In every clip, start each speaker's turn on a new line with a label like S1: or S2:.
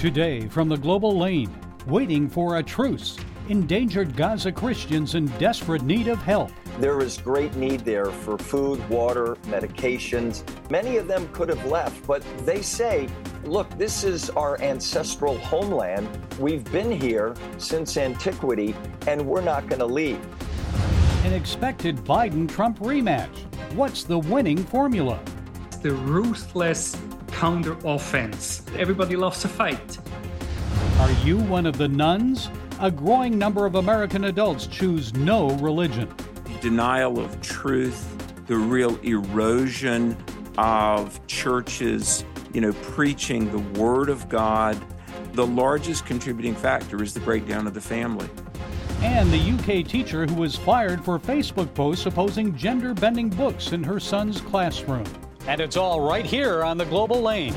S1: Today from the Global Lane, waiting for a truce. Endangered Gaza Christians in desperate need of help.
S2: There is great need there for food, water, medications. Many of them could have left, but they say, look, this is our ancestral homeland. We've been here since antiquity, and we're not going to leave.
S1: An expected Biden Trump rematch. What's the winning formula?
S3: The ruthless counter offense. Everybody loves to fight.
S1: Are you one of the nones? A growing number of American adults choose no religion.
S4: Denial of truth, the real erosion of churches, you know, preaching the Word of God. The largest contributing factor is the breakdown of the family.
S1: And the UK teacher who was fired for Facebook posts opposing gender bending books in her son's classroom. And it's all right here on the Global Lane.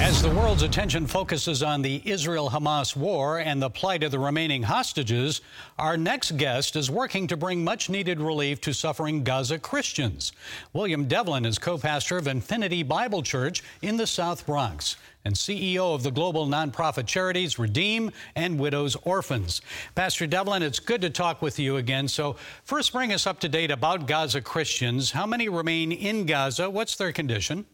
S1: As the world's attention focuses on the Israel Hamas war and the plight of the remaining hostages, our next guest is working to bring much needed relief to suffering Gaza Christians. William Devlin is co pastor of Infinity Bible Church in the South Bronx and CEO of the global nonprofit charities Redeem and Widows Orphans. Pastor Devlin, it's good to talk with you again. So, first, bring us up to date about Gaza Christians. How many remain in Gaza? What's their condition?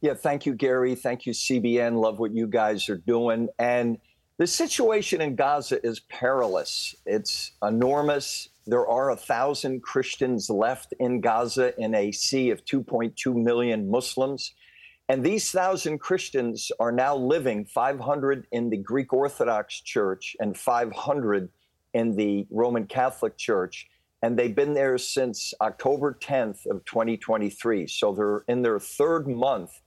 S2: Yeah, thank you, Gary. Thank you, CBN. Love what you guys are doing. And the situation in Gaza is perilous. It's enormous. There are a thousand Christians left in Gaza in a sea of 2.2 million Muslims. And these thousand Christians are now living 500 in the Greek Orthodox Church and 500 in the Roman Catholic Church. And they've been there since October 10th of 2023. So they're in their third month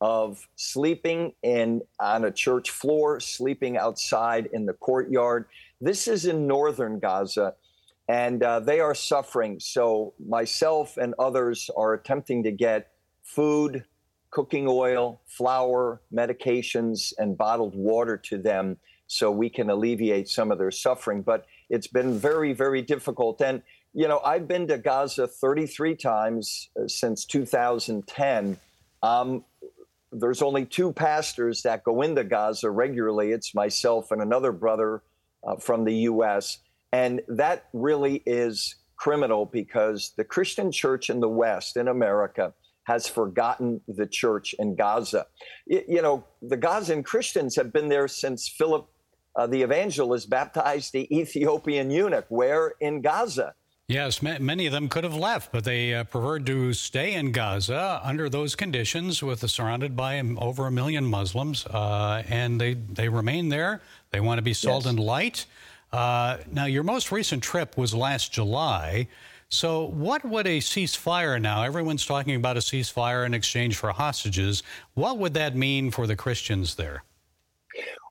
S2: of sleeping in on a church floor, sleeping outside in the courtyard. This is in northern Gaza, and uh, they are suffering. So myself and others are attempting to get food, cooking oil, flour, medications, and bottled water to them so we can alleviate some of their suffering. But it's been very, very difficult. And you know, I've been to Gaza 33 times uh, since 2010. Um, there's only two pastors that go into Gaza regularly. It's myself and another brother uh, from the U.S. And that really is criminal because the Christian church in the West, in America, has forgotten the church in Gaza. You, you know, the Gazan Christians have been there since Philip uh, the evangelist baptized the Ethiopian eunuch. Where in Gaza?
S1: Yes, many of them could have left, but they uh, preferred to stay in Gaza under those conditions, with surrounded by over a million Muslims, uh, and they they remain there. They want to be salt yes. and light. Uh, now, your most recent trip was last July. So, what would a ceasefire now? Everyone's talking about a ceasefire in exchange for hostages. What would that mean for the Christians there?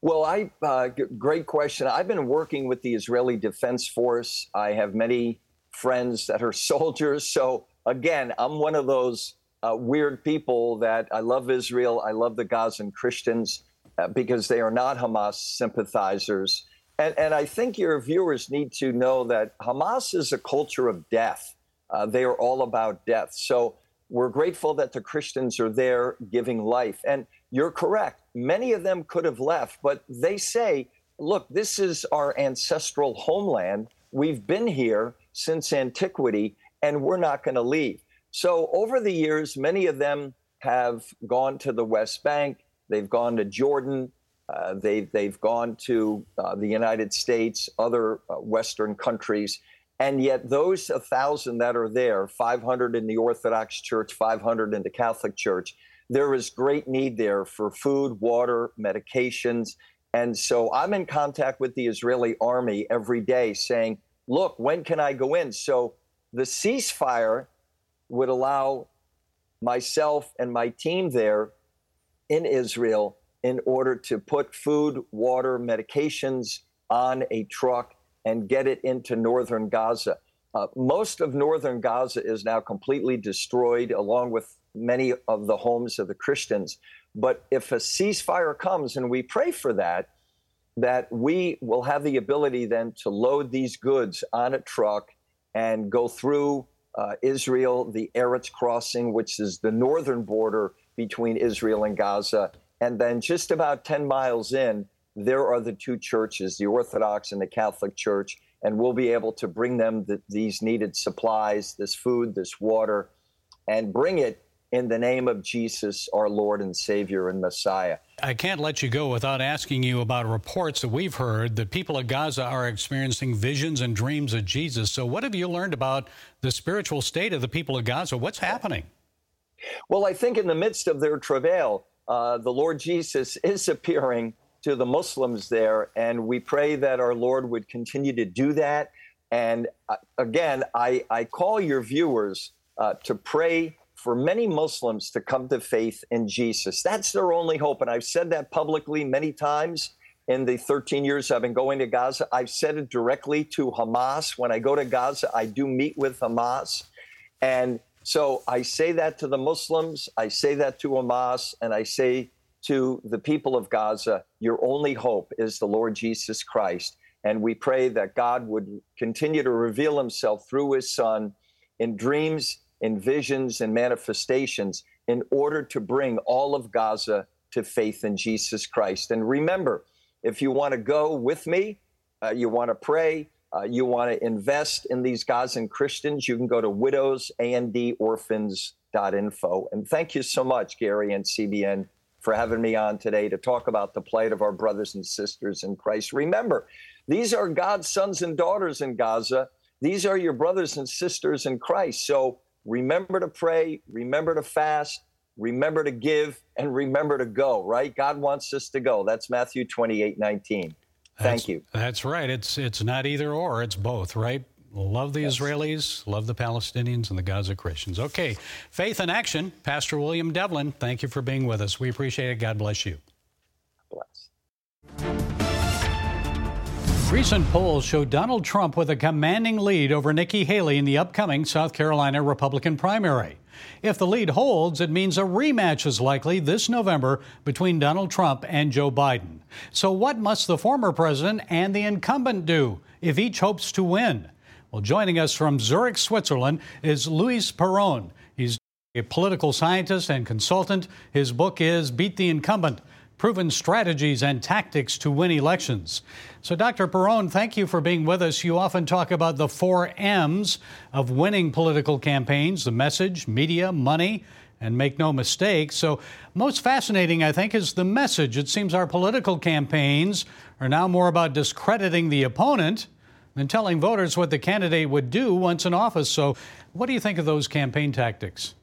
S2: Well, I uh, great question. I've been working with the Israeli Defense Force. I have many friends that are soldiers. So again, I'm one of those uh, weird people that I love Israel. I love the Gazan Christians uh, because they are not Hamas sympathizers. And, and I think your viewers need to know that Hamas is a culture of death. Uh, they are all about death. So we're grateful that the Christians are there giving life. And you're correct. Many of them could have left, but they say, look, this is our ancestral homeland. We've been here since antiquity, and we're not going to leave. So, over the years, many of them have gone to the West Bank, they've gone to Jordan, uh, they've, they've gone to uh, the United States, other uh, Western countries. And yet, those 1,000 that are there, 500 in the Orthodox Church, 500 in the Catholic Church, there is great need there for food, water, medications. And so I'm in contact with the Israeli army every day saying, look, when can I go in? So the ceasefire would allow myself and my team there in Israel in order to put food, water, medications on a truck and get it into northern Gaza. Uh, most of northern Gaza is now completely destroyed, along with many of the homes of the Christians. But if a ceasefire comes, and we pray for that, that we will have the ability then to load these goods on a truck and go through uh, Israel, the Erez crossing, which is the northern border between Israel and Gaza, And then just about 10 miles in, there are the two churches, the Orthodox and the Catholic Church, and we'll be able to bring them the, these needed supplies, this food, this water, and bring it in the name of Jesus, our Lord and Savior and Messiah.
S1: I can't let you go without asking you about reports that we've heard that people of Gaza are experiencing visions and dreams of Jesus. So, what have you learned about the spiritual state of the people of Gaza? What's happening?
S2: Well, I think in the midst of their travail, uh, the Lord Jesus is appearing to the Muslims there, and we pray that our Lord would continue to do that. And uh, again, I, I call your viewers uh, to pray for many Muslims to come to faith in Jesus. That's their only hope. And I've said that publicly many times in the 13 years I've been going to Gaza. I've said it directly to Hamas. When I go to Gaza, I do meet with Hamas. And so I say that to the Muslims, I say that to Hamas, and I say to the people of Gaza, your only hope is the Lord Jesus Christ. And we pray that God would continue to reveal himself through his son in dreams in visions and manifestations in order to bring all of Gaza to faith in Jesus Christ. And remember, if you want to go with me, uh, you want to pray, uh, you want to invest in these Gazan Christians, you can go to widowsandorphans.info. And thank you so much, Gary and CBN, for having me on today to talk about the plight of our brothers and sisters in Christ. Remember, these are God's sons and daughters in Gaza. These are your brothers and sisters in Christ. So remember to pray, remember to fast, remember to give, and remember to go, right? God wants us to go. That's Matthew 28 19. Thank
S1: that's,
S2: you.
S1: That's right. It's, it's not either or, it's both, right? Love the yes. Israelis, love the Palestinians, and the Gaza Christians. Okay, faith in action. Pastor William Devlin, thank you for being with us. We appreciate it. God bless you. Bless. Recent polls show Donald Trump with a commanding lead over Nikki Haley in the upcoming South Carolina Republican primary. If the lead holds, it means a rematch is likely this November between Donald Trump and Joe Biden. So, what must the former president and the incumbent do if each hopes to win? Well, joining us from Zurich, Switzerland is Louis Perron. He's a political scientist and consultant. His book is Beat the Incumbent proven strategies and tactics to win elections. So, Dr. Perron, thank you for being with us. You often talk about the four M's of winning political campaigns the message, media, money, and make no mistake. So, most fascinating, I think, is the message. It seems our political campaigns are now more about discrediting the opponent than telling voters what the candidate would do once in office. So, what do you think of those campaign tactics?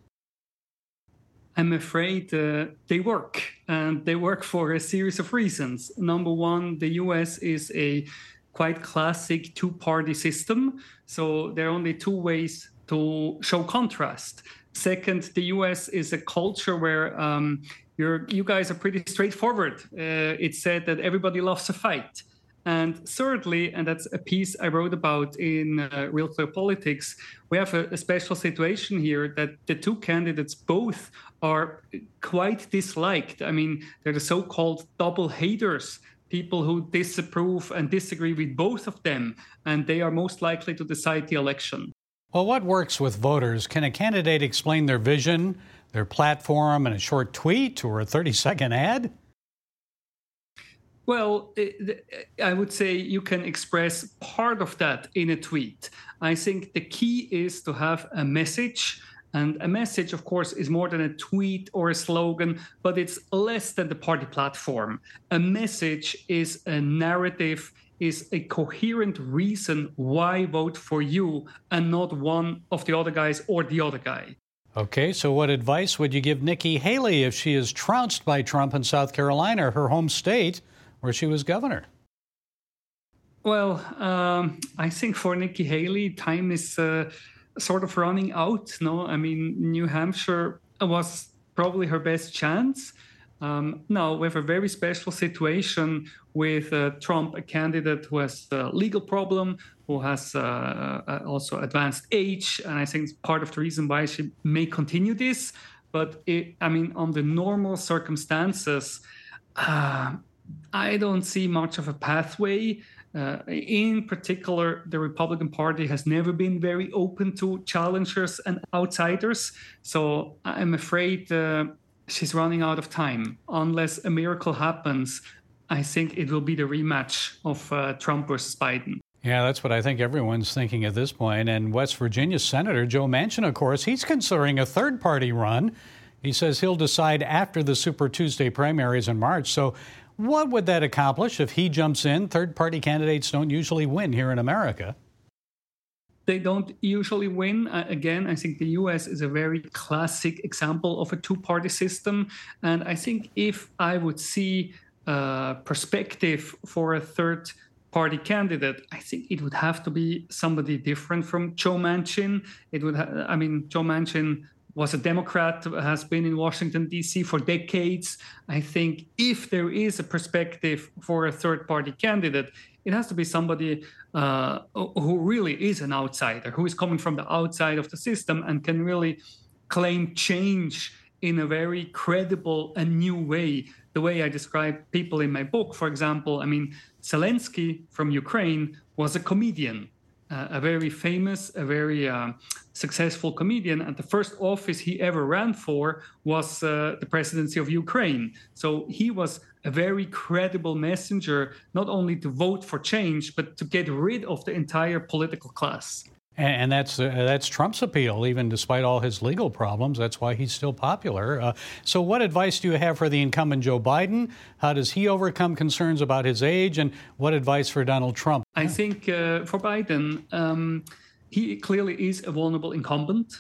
S3: I'm afraid uh, they work, and they work for a series of reasons. Number one, the US is a quite classic two party system, so there are only two ways to show contrast. Second, the US is a culture where um, you guys are pretty straightforward. Uh, it's said that everybody loves a fight. And thirdly, and that's a piece I wrote about in uh, Real Clear Politics, we have a, a, special situation here that the two candidates both are quite disliked. I mean, they're the so called double haters, people who disapprove and disagree with both of them, and they are most likely to decide the election.
S1: Well, what works with voters? Can a candidate explain their vision, their platform in a short tweet or a 30 second ad?
S3: Well, eh, eh, I would say you can express part of that in a tweet. I think the key is to have a message. And a message, of course, is more than a tweet or a slogan, but it's less than the party platform. A message is a narrative, is a coherent reason why vote for you and not one of the other guys or the other guy.
S1: Okay, so what advice would you give Nikki Haley if she is trounced by Trump in South Carolina, her home state? Where she was governor?
S3: Well, um, I think for Nikki Haley, time is uh, sort of running out. No, I mean New Hampshire was probably her best chance. Um, now we have a very special situation with uh, Trump, a candidate who has a legal problem, who has uh, uh also advanced age, and I think it's part of the reason why she may continue this. But it, I mean, under normal circumstances, uh, I don't see much of a pathway. Uh, in particular, the Republican Party has never been very open to challengers and outsiders. So I'm afraid uh, she's running out of time. Unless a miracle happens, I think it will be the rematch of uh, Trump versus Biden.
S1: Yeah, that's what I think everyone's thinking at this point. And West Virginia Senator Joe Manchin, of course, he's considering a third party run. He says he'll decide after the Super Tuesday primaries in March. So, what would that accomplish if he jumps in? Third party candidates don't usually win here in America.
S3: They don't usually win. Uh, again, I think the US is a very classic example of a two party system. And I think if I would see uh, perspective for a third party candidate, I think it would have to be somebody different from Joe Manchin. It would, ha- I mean, Joe Manchin was a Democrat, has been in Washington, D.C. for decades. I think if there is a perspective for a third party candidate, it has to be somebody uh, who really is an outsider, who is coming from the outside of the system and can really claim change in a very credible and new way. The way I describe people in my book, for example, I mean, Zelensky from Ukraine was a comedian, uh, a very famous, a very uh, successful comedian. And the first office he ever ran for was uh, the presidency of Ukraine. So he was a very credible messenger, not only to vote for change, but to get rid of the entire political class.
S1: And that's uh, that's Trump's appeal, even despite all his legal problems. That's why he's still popular. Uh, so, what advice do you have for the incumbent Joe Biden? How does he overcome concerns about his age? And what advice for Donald Trump?
S3: I think uh, for Biden, um, he clearly is a vulnerable incumbent.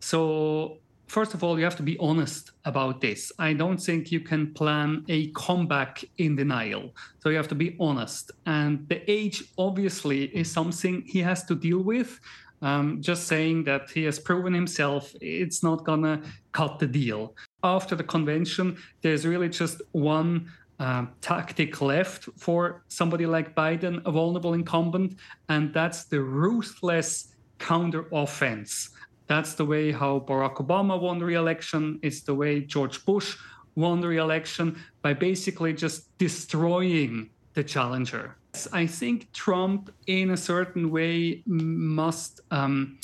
S3: So, first of all, you have to be honest about this. I don't think you can plan a comeback in denial. So you have to be honest. And the age, obviously, is something he has to deal with. Um, just saying that he has proven himself, it's not going to cut the deal. After the convention, there's really just one uh, tactic left for somebody like Biden, a vulnerable incumbent, and that's the ruthless counter offense. That's the way how Barack Obama won re-election. It's the way George Bush won re-election by basically just destroying the challenger. I think Trump, in a certain way, must um,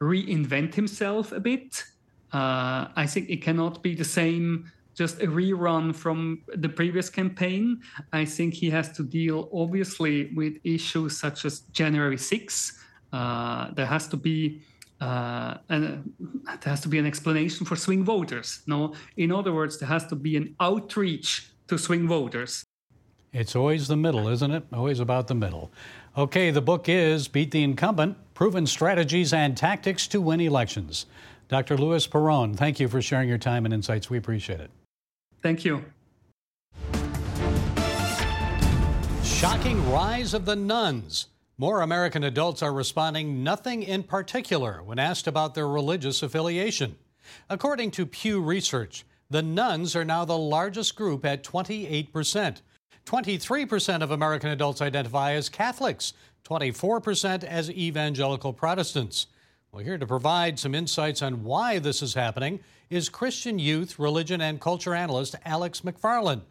S3: reinvent himself a bit. Uh, I think it cannot be the same, just a rerun from the previous campaign. I think he has to deal, obviously, with issues such as January 6. Uh, there has to be uh, and uh, there has to be an explanation for swing voters. No, in other words, there has to be an outreach to swing voters.
S1: It's always the middle, isn't it? Always about the middle. Okay, the book is Beat the Incumbent Proven Strategies and Tactics to Win Elections. Dr. Louis Perron, thank you for sharing your time and insights. We appreciate it.
S3: Thank you.
S1: Shocking rise of the nones. More American adults are responding nothing in particular when asked about their religious affiliation. According to Pew Research, the nones are now the largest group at 28%. 23% of American adults identify as Catholics, 24% as evangelical Protestants. Well, here to provide some insights on why this is happening is Christian youth, religion, and culture analyst Alex McFarland.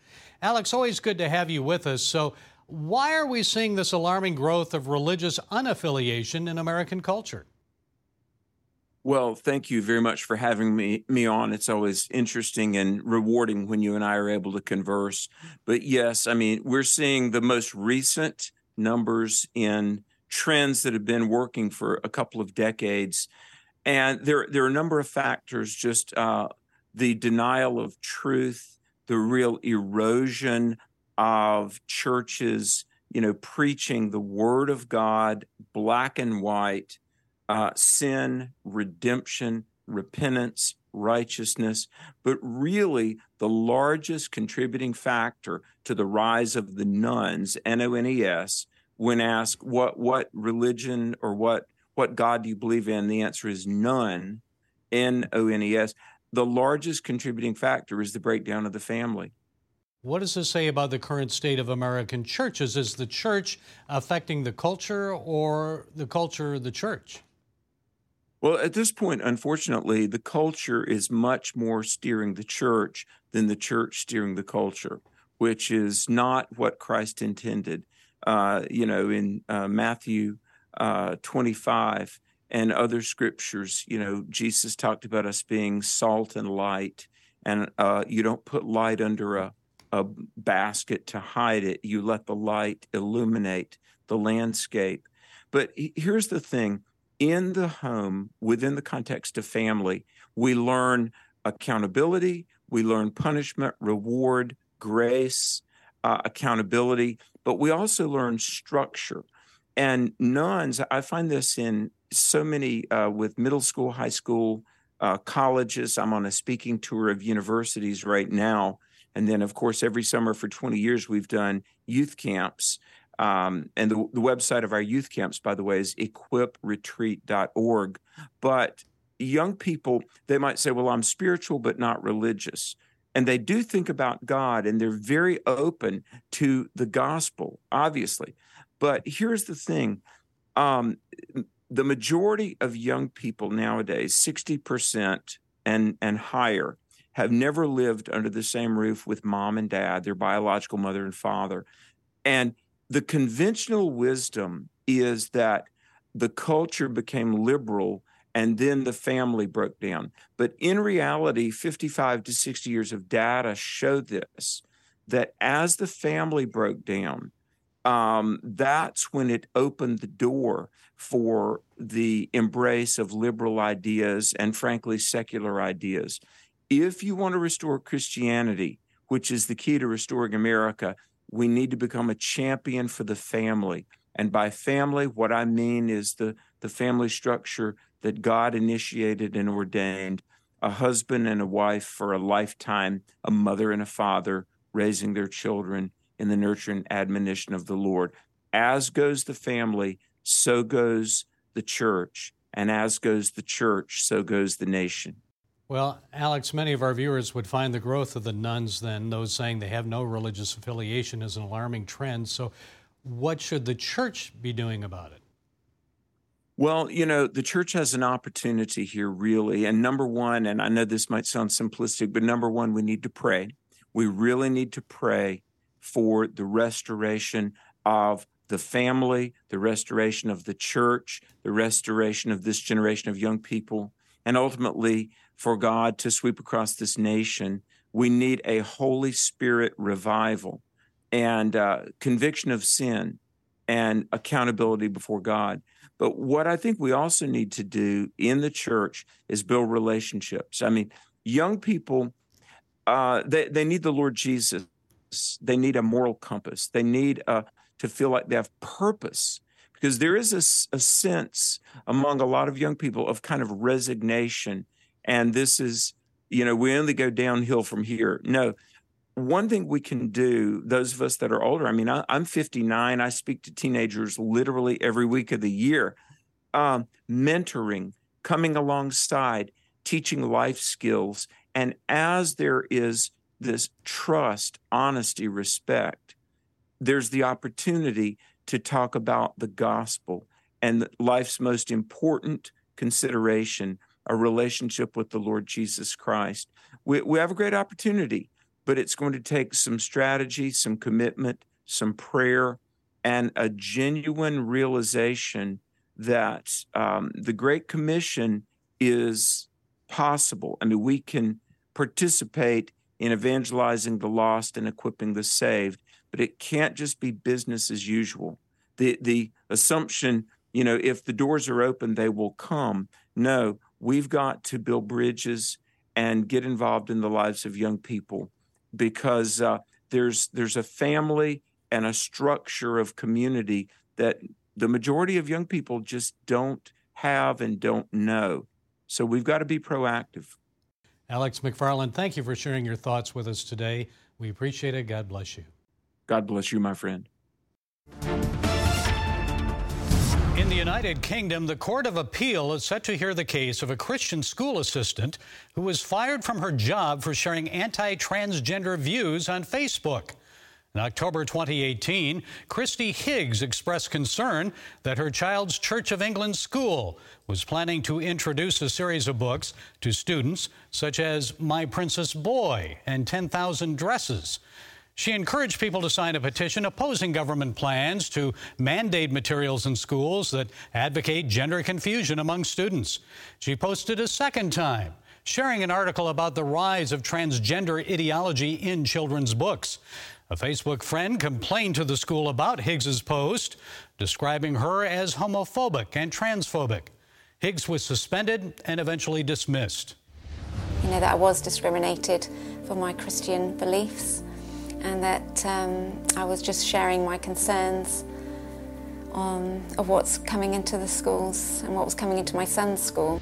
S1: Alex, always good to have you with us. So, why are we seeing this alarming growth of religious unaffiliation in American culture?
S4: Well, thank you very much for having me me on. It's always interesting and rewarding when you and I are able to converse. But yes, I mean, we're seeing the most recent numbers in trends that have been working for a couple of decades. And there, there are a number of factors, just uh, the denial of truth, the real erosion of churches, you know, preaching the word of God, black and white, uh, sin, redemption, repentance, righteousness, but really the largest contributing factor to the rise of the nones, N-O-N-E-S, when asked what what religion or what what God do you believe in, the answer is none, N-O-N-E-S. The largest contributing factor is the breakdown of the family.
S1: What does this say about the current state of American churches? Is the church affecting the culture or the culture the church?
S4: Well, at this point, unfortunately, the culture is much more steering the church than the church steering the culture, which is not what Christ intended. Uh, you know, in uh, Matthew uh, 25 and other scriptures, you know, Jesus talked about us being salt and light and uh, you don't put light under a, a basket to hide it. You let the light illuminate the landscape. But here's the thing in the home, within the context of family, we learn accountability, we learn punishment, reward, grace, uh, accountability, but we also learn structure. And nones, I find this in so many uh, with middle school, high school, uh, colleges. I'm on a speaking tour of universities right now. And then, of course, every summer for 20 years, we've done youth camps. Um, and the, the website of our youth camps, by the way, is equipretreat.org. But young people, they might say, well, I'm spiritual, but not religious. And they do think about God and they're very open to the gospel, obviously. But here's the thing um, the majority of young people nowadays, 60% and, and higher, have never lived under the same roof with mom and dad, their biological mother and father. And the conventional wisdom is that the culture became liberal and then the family broke down. But in reality, 55 to 60 years of data show this that as the family broke down, um, that's when it opened the door for the embrace of liberal ideas and, frankly, secular ideas. If you want to restore Christianity, which is the key to restoring America, we need to become a champion for the family. And by family, what I mean is the, the family structure that God initiated and ordained a husband and a wife for a lifetime, a mother and a father raising their children in the nurture and admonition of the Lord. As goes the family, so goes the church. And as goes the church, so goes the nation.
S1: Well, Alex, many of our viewers would find the growth of the nones, then, those saying they have no religious affiliation, is an alarming trend. So, what should the church be doing about it?
S4: Well, you know, the church has an opportunity here, really. And number one, and I know this might sound simplistic, but number one, we need to pray. We really need to pray for the restoration of the family, the restoration of the church, the restoration of this generation of young people, and ultimately for God to sweep across this nation, we need a Holy Spirit revival and uh, conviction of sin and accountability before God. But what I think we also need to do in the church is build relationships. I mean, young people, uh, they, they need the Lord Jesus. They need a moral compass. They need uh, to feel like they have purpose because there is a, a sense among a lot of young people of kind of resignation and this is you know we only go downhill from here. No one thing we can do those of us that are older i mean I, am 59 i speak to teenagers literally every week of the year. Um, mentoring coming alongside teaching life skills and as there is this trust honesty respect there's the opportunity to talk about the gospel and life's most important consideration a relationship with the Lord Jesus Christ. We, we have a great opportunity, but it's going to take some strategy, some commitment, some prayer, and a genuine realization that um, the Great Commission is possible. I mean, we can participate in evangelizing the lost and equipping the saved, but it can't just be business as usual. The the assumption, you know, if the doors are open, they will come. No, we've got to build bridges and get involved in the lives of young people because uh, there's there's a family and a structure of community that the majority of young people just don't have and don't know. So we've got to be proactive.
S1: Alex McFarland, thank you for sharing your thoughts with us today. We appreciate it. God bless you.
S4: God bless you, my friend.
S1: United Kingdom, the Court of Appeal is set to hear the case of a Christian school assistant who was fired from her job for sharing anti transgender views on Facebook. In October 2018, Kristie Higgs expressed concern that her child's Church of England school was planning to introduce a series of books to students, such as My Princess Boy and 10,000 Dresses. She encouraged people to sign a petition opposing government plans to mandate materials in schools that advocate gender confusion among students. She posted a second time sharing an article about the rise of transgender ideology in children's books. A Facebook friend complained to the school about Higgs's post, describing her as homophobic and transphobic. Higgs was suspended and eventually dismissed.
S5: You know, that I was discriminated for my Christian beliefs and that um, I was just sharing my concerns um, of what's coming into the schools and what was coming into my son's school.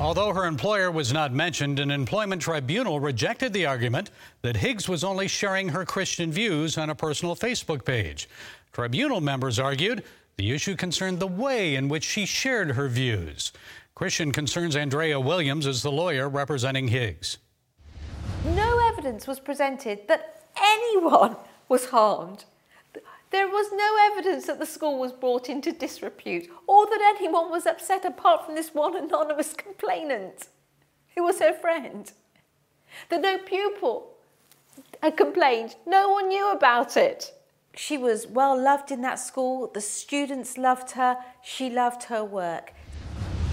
S1: Although her employer was not mentioned, an employment tribunal rejected the argument that Higgs was only sharing her Christian views on a personal Facebook page. Tribunal members argued the issue concerned the way in which she shared her views. Christian Concern's Andrea Williams is the lawyer representing Higgs.
S6: No evidence was presented that anyone was harmed. There was no evidence that the school was brought into disrepute or that anyone was upset apart from this one anonymous complainant who was her friend. That no pupil had complained, no one knew about it. She was well loved in that school, the students loved her, she loved her work.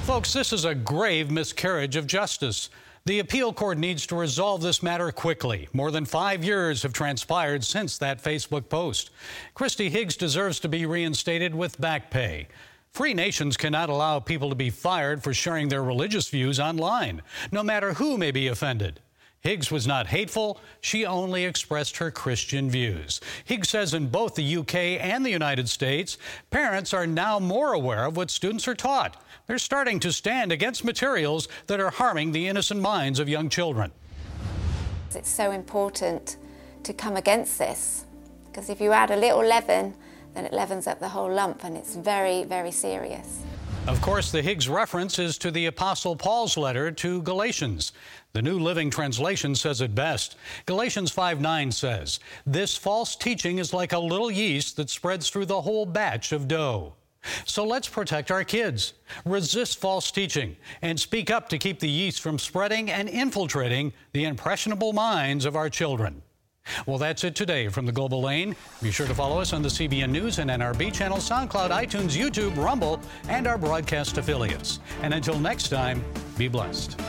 S1: Folks, this is a grave miscarriage of justice. The appeal court needs to resolve this matter quickly. More than five years have transpired since that Facebook post. Kristie Higgs deserves to be reinstated with back pay. Free nations cannot allow people to be fired for sharing their religious views online, no matter who may be offended. Higgs was not hateful, she only expressed her Christian views. Higgs says in both the UK and the United States, parents are now more aware of what students are taught. They're starting to stand against materials that are harming the innocent minds of young children.
S5: It's so important to come against this because if you add a little leaven, then it leavens up the whole lump and it's very, very serious.
S1: Of course, the Higgs reference is to the Apostle Paul's letter to Galatians. The New Living Translation says it best. Galatians 5 9 says, This false teaching is like a little yeast that spreads through the whole batch of dough. So let's protect our kids, resist false teaching, and speak up to keep the yeast from spreading and infiltrating the impressionable minds of our children. Well, that's it today from the Global Lane. Be sure to follow us on the CBN News and NRB channel, SoundCloud, iTunes, YouTube, Rumble, and our broadcast affiliates. And until next time, be blessed.